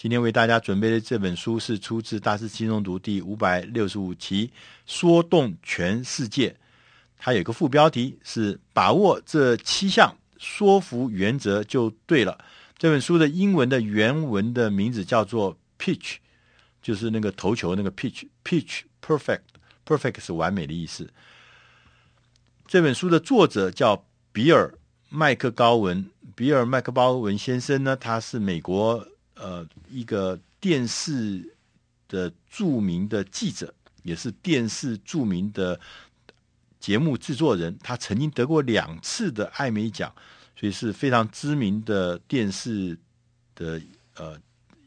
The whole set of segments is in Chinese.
今天为大家准备的这本书是出自《大师轻松读》第五百六十五期《说动全世界》，它有个副标题是“把握这七项说服原则就对了”。这本书的英文的原文的名字叫做 “Pitch”，就是那个投球那个 “pitch”，“pitch perfect”，“perfect” 是完美的意思。这本书的作者叫比尔麦克高文，比尔麦克高文先生呢，他是美国。呃，一个电视的著名的记者，也是电视著名的节目制作人。他曾经得过两次的艾美奖，所以是非常知名的电视的呃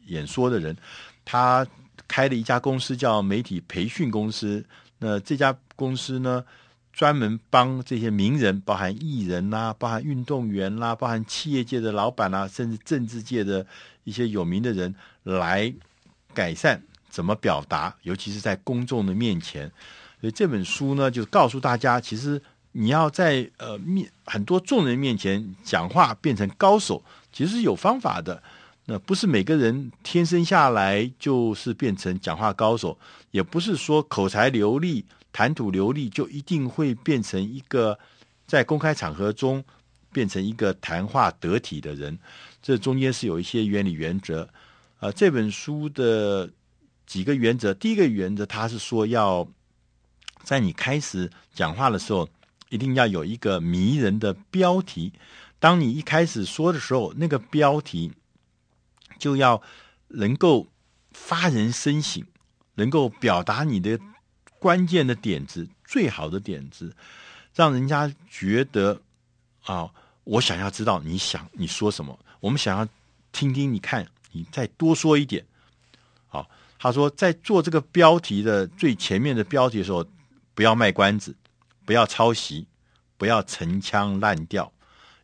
演说的人。他开了一家公司叫媒体培训公司。那这家公司呢，专门帮这些名人，包含艺人啦、包含运动员啦、包含企业界的老板啦、甚至政治界的。一些有名的人来改善怎么表达，尤其是在公众的面前。所以这本书呢，就告诉大家，其实你要在呃面很多众人面前讲话变成高手，其实是有方法的。那不是每个人天生下来就是变成讲话高手，也不是说口才流利、谈吐流利就一定会变成一个在公开场合中变成一个谈话得体的人。这中间是有一些原理原则，呃，这本书的几个原则，第一个原则，它是说要在你开始讲话的时候，一定要有一个迷人的标题。当你一开始说的时候，那个标题就要能够发人深省，能够表达你的关键的点子，最好的点子，让人家觉得啊，我想要知道你想你说什么。我们想要听听你看，你再多说一点。好，他说在做这个标题的最前面的标题的时候，不要卖关子，不要抄袭，不要陈腔滥调，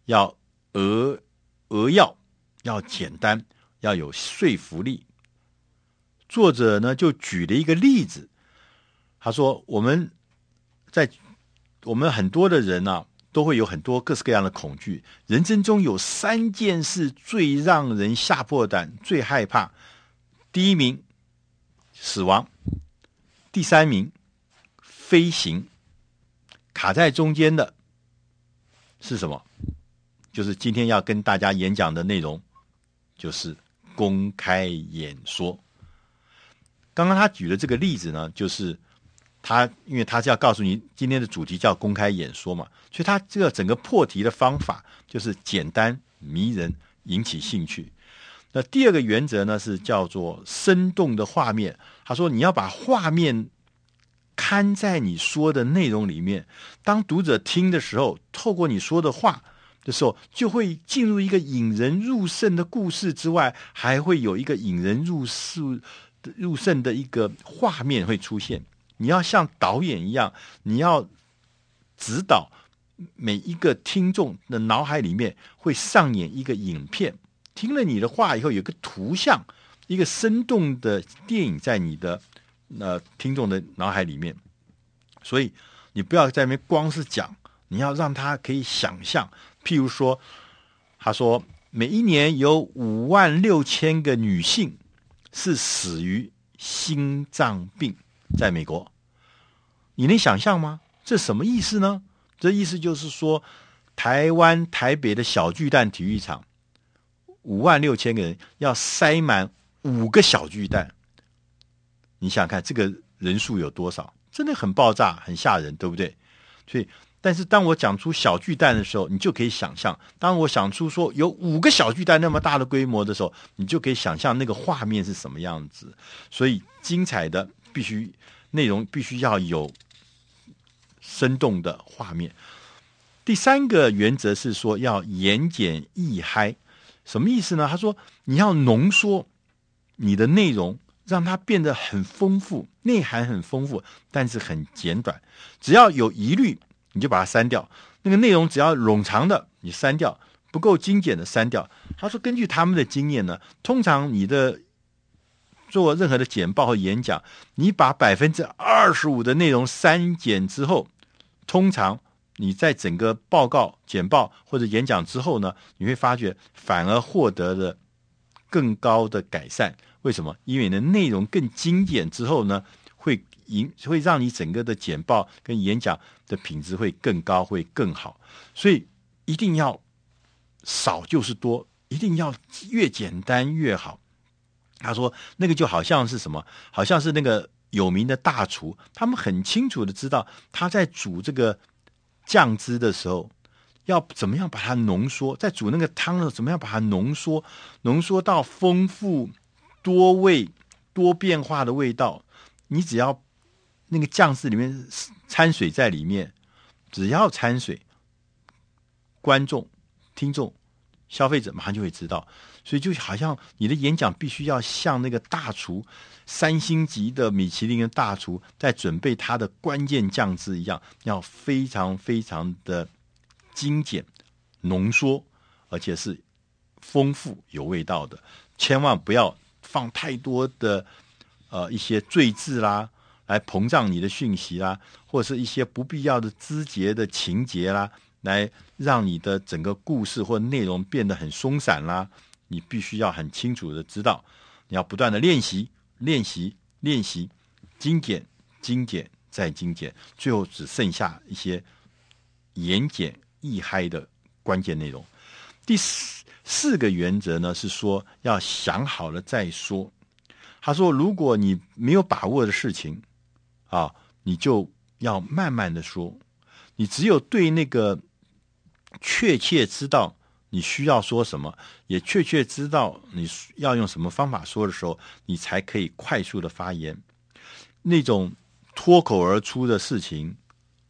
要扼扼要，要简单，要有说服力。作者呢就举了一个例子，他说我们在我们很多的人啊。都会有很多各式各样的恐惧。人生中有三件事最让人吓破胆、最害怕。第一名，死亡；第三名，飞行。卡在中间的是什么？就是今天要跟大家演讲的内容，就是公开演说。刚刚他举的这个例子呢，就是。他因为他是要告诉你今天的主题叫公开演说嘛，所以他这个整个破题的方法就是简单迷人，引起兴趣。那第二个原则呢是叫做生动的画面。他说你要把画面看在你说的内容里面，当读者听的时候，透过你说的话的时候，就会进入一个引人入胜的故事之外，还会有一个引人入胜入胜的一个画面会出现。你要像导演一样，你要指导每一个听众的脑海里面会上演一个影片。听了你的话以后，有个图像，一个生动的电影在你的呃听众的脑海里面。所以你不要在那边光是讲，你要让他可以想象。譬如说，他说每一年有五万六千个女性是死于心脏病。在美国，你能想象吗？这什么意思呢？这意思就是说，台湾台北的小巨蛋体育场，五万六千个人要塞满五个小巨蛋，你想想看这个人数有多少？真的很爆炸，很吓人，对不对？所以，但是当我讲出小巨蛋的时候，你就可以想象；当我想出说有五个小巨蛋那么大的规模的时候，你就可以想象那个画面是什么样子。所以，精彩的。必须内容必须要有生动的画面。第三个原则是说要言简意赅，什么意思呢？他说你要浓缩你的内容，让它变得很丰富，内涵很丰富，但是很简短。只要有疑虑，你就把它删掉。那个内容只要冗长的，你删掉；不够精简的，删掉。他说，根据他们的经验呢，通常你的。做任何的简报和演讲，你把百分之二十五的内容删减之后，通常你在整个报告、简报或者演讲之后呢，你会发觉反而获得了更高的改善。为什么？因为你的，内容更精简之后呢，会引会让你整个的简报跟演讲的品质会更高，会更好。所以一定要少就是多，一定要越简单越好。他说，那个就好像是什么？好像是那个有名的大厨，他们很清楚的知道他在煮这个酱汁的时候，要怎么样把它浓缩，在煮那个汤的时候，怎么样把它浓缩，浓缩到丰富。多味、多变化的味道，你只要那个酱汁里面掺水在里面，只要掺水，观众、听众、消费者马上就会知道。所以就好像你的演讲必须要像那个大厨，三星级的米其林的大厨在准备他的关键酱汁一样，要非常非常的精简、浓缩，而且是丰富有味道的，千万不要。放太多的呃一些赘字啦，来膨胀你的讯息啦，或者是一些不必要的枝节的情节啦，来让你的整个故事或内容变得很松散啦。你必须要很清楚的知道，你要不断的练习、练习、练习，精简、精简再精简，最后只剩下一些言简意赅的关键内容。第四。四个原则呢，是说要想好了再说。他说，如果你没有把握的事情，啊，你就要慢慢的说。你只有对那个确切知道你需要说什么，也确切知道你要用什么方法说的时候，你才可以快速的发言。那种脱口而出的事情，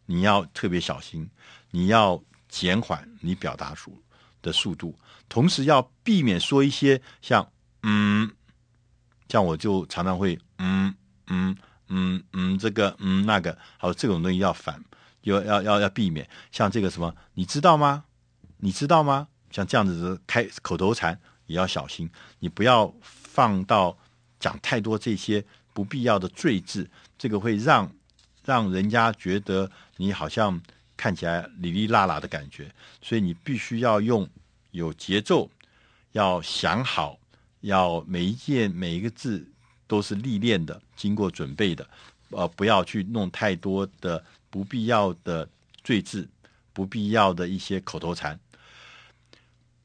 你要特别小心，你要减缓你表达出的速度。同时要避免说一些像嗯，像我就常常会嗯嗯嗯嗯这个嗯那个，好，这种东西要反，要要要要避免。像这个什么，你知道吗？你知道吗？像这样子开口头禅也要小心，你不要放到讲太多这些不必要的赘字，这个会让让人家觉得你好像看起来哩哩啦啦的感觉，所以你必须要用。有节奏，要想好，要每一件每一个字都是历练的，经过准备的，呃，不要去弄太多的不必要的赘字，不必要的一些口头禅。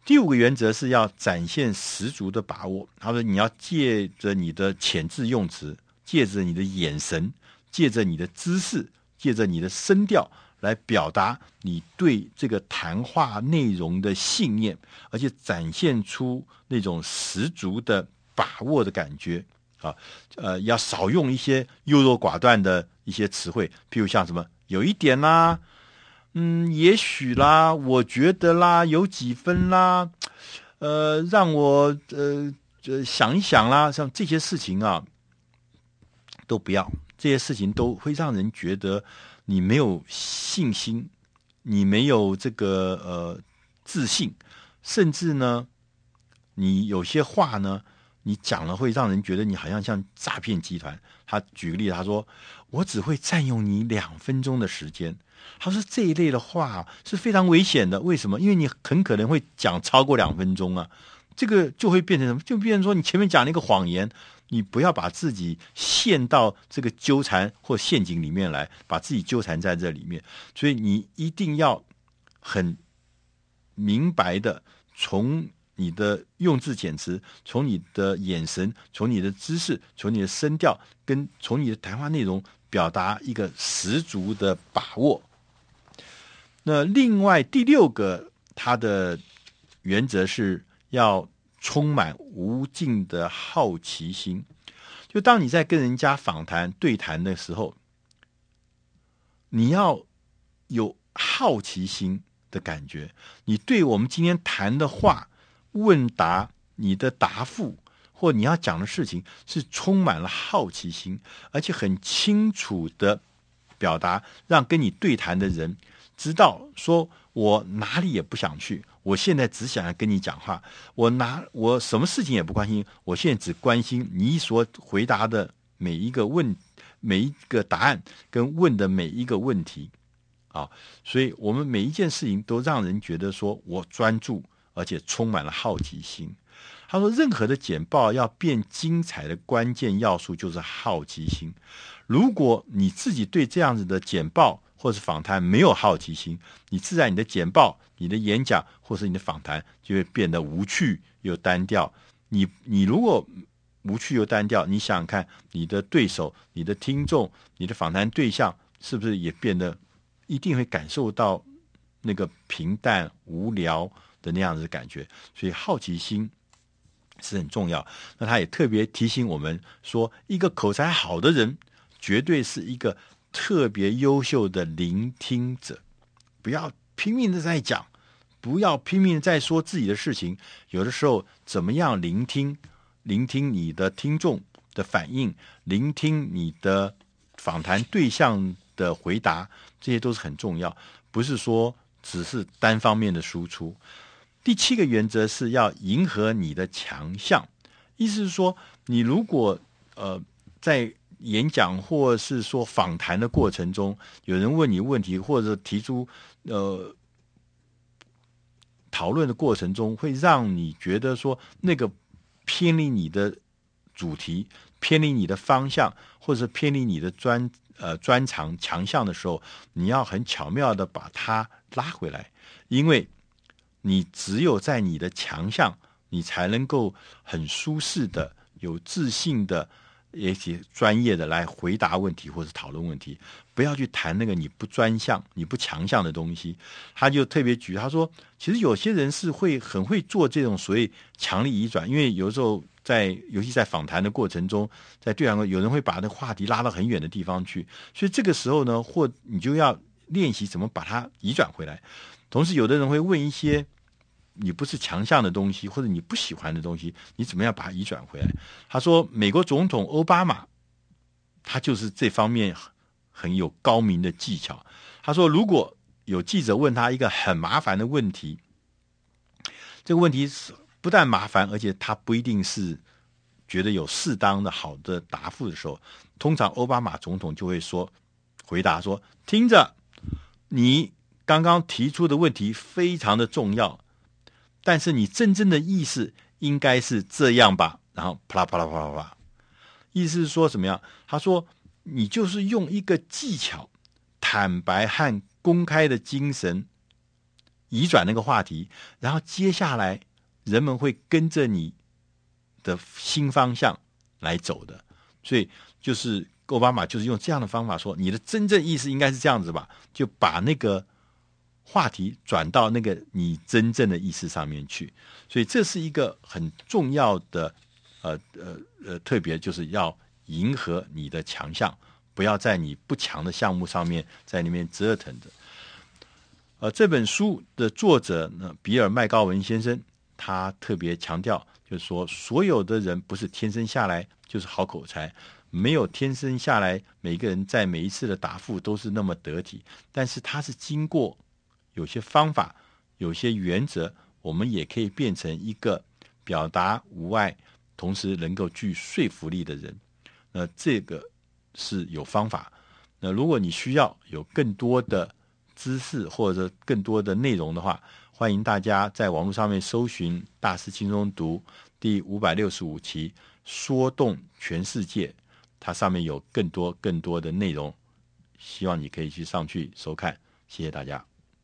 第五个原则是要展现十足的把握。他说，你要借着你的遣字用词，借着你的眼神，借着你的姿势，借着你的声调。来表达你对这个谈话内容的信念，而且展现出那种十足的把握的感觉啊，呃，要少用一些优柔寡断的一些词汇，譬如像什么有一点啦，嗯，也许啦，我觉得啦，有几分啦，呃，让我呃呃想一想啦，像这些事情啊，都不要，这些事情都会让人觉得。你没有信心，你没有这个呃自信，甚至呢，你有些话呢，你讲了会让人觉得你好像像诈骗集团。他举个例子，他说：“我只会占用你两分钟的时间。”他说这一类的话是非常危险的。为什么？因为你很可能会讲超过两分钟啊，这个就会变成什么？就变成说你前面讲了一个谎言。你不要把自己陷到这个纠缠或陷阱里面来，把自己纠缠在这里面。所以你一定要很明白的，从你的用字遣词，从你的眼神，从你的姿势，从你的声调，跟从你的谈话内容，表达一个十足的把握。那另外第六个，它的原则是要。充满无尽的好奇心，就当你在跟人家访谈对谈的时候，你要有好奇心的感觉。你对我们今天谈的话、问答、你的答复或你要讲的事情，是充满了好奇心，而且很清楚的表达，让跟你对谈的人知道，说我哪里也不想去。我现在只想要跟你讲话，我拿我什么事情也不关心，我现在只关心你所回答的每一个问，每一个答案跟问的每一个问题，啊，所以我们每一件事情都让人觉得说我专注，而且充满了好奇心。他说，任何的简报要变精彩的关键要素就是好奇心。如果你自己对这样子的简报或是访谈没有好奇心，你自然你的简报、你的演讲或是你的访谈就会变得无趣又单调。你你如果无趣又单调，你想想看，你的对手、你的听众、你的访谈对象是不是也变得一定会感受到那个平淡无聊的那样子的感觉？所以好奇心是很重要。那他也特别提醒我们说，一个口才好的人，绝对是一个特别优秀的聆听者。不要拼命的在讲，不要拼命的在说自己的事情。有的时候，怎么样聆听？聆听你的听众的反应，聆听你的访谈对象的回答，这些都是很重要。不是说只是单方面的输出。第七个原则是要迎合你的强项，意思是说，你如果呃在演讲或是说访谈的过程中，有人问你问题，或者提出呃讨论的过程中，会让你觉得说那个偏离你的主题、偏离你的方向，或者是偏离你的专呃专长强项的时候，你要很巧妙的把它拉回来，因为你只有在你的强项，你才能够很舒适的、有自信的。也许专业的来回答问题或者讨论问题，不要去谈那个你不专项、你不强项的东西。他就特别举，他说，其实有些人是会很会做这种所谓强力移转，因为有时候在，尤其在访谈的过程中，在对谈，有人会把那话题拉到很远的地方去，所以这个时候呢，或你就要练习怎么把它移转回来。同时，有的人会问一些。你不是强项的东西，或者你不喜欢的东西，你怎么样把它移转回来？他说，美国总统奥巴马，他就是这方面很有高明的技巧。他说，如果有记者问他一个很麻烦的问题，这个问题是不但麻烦，而且他不一定是觉得有适当的好的答复的时候，通常奥巴马总统就会说，回答说：“听着，你刚刚提出的问题非常的重要。”但是你真正的意思应该是这样吧？然后啪啦啪啦啪啦啪，意思是说什么样？他说：“你就是用一个技巧、坦白和公开的精神移转那个话题，然后接下来人们会跟着你的新方向来走的。”所以就是奥巴马就是用这样的方法说：“你的真正意思应该是这样子吧？”就把那个。话题转到那个你真正的意思上面去，所以这是一个很重要的，呃呃呃，特别就是要迎合你的强项，不要在你不强的项目上面在里面折腾着。呃，这本书的作者呢，比尔麦高文先生，他特别强调，就是说，所有的人不是天生下来就是好口才，没有天生下来每个人在每一次的答复都是那么得体，但是他是经过。有些方法，有些原则，我们也可以变成一个表达无碍，同时能够具说服力的人。那这个是有方法。那如果你需要有更多的知识或者更多的内容的话，欢迎大家在网络上面搜寻《大师轻松读》第五百六十五期，说动全世界，它上面有更多更多的内容，希望你可以去上去收看。谢谢大家。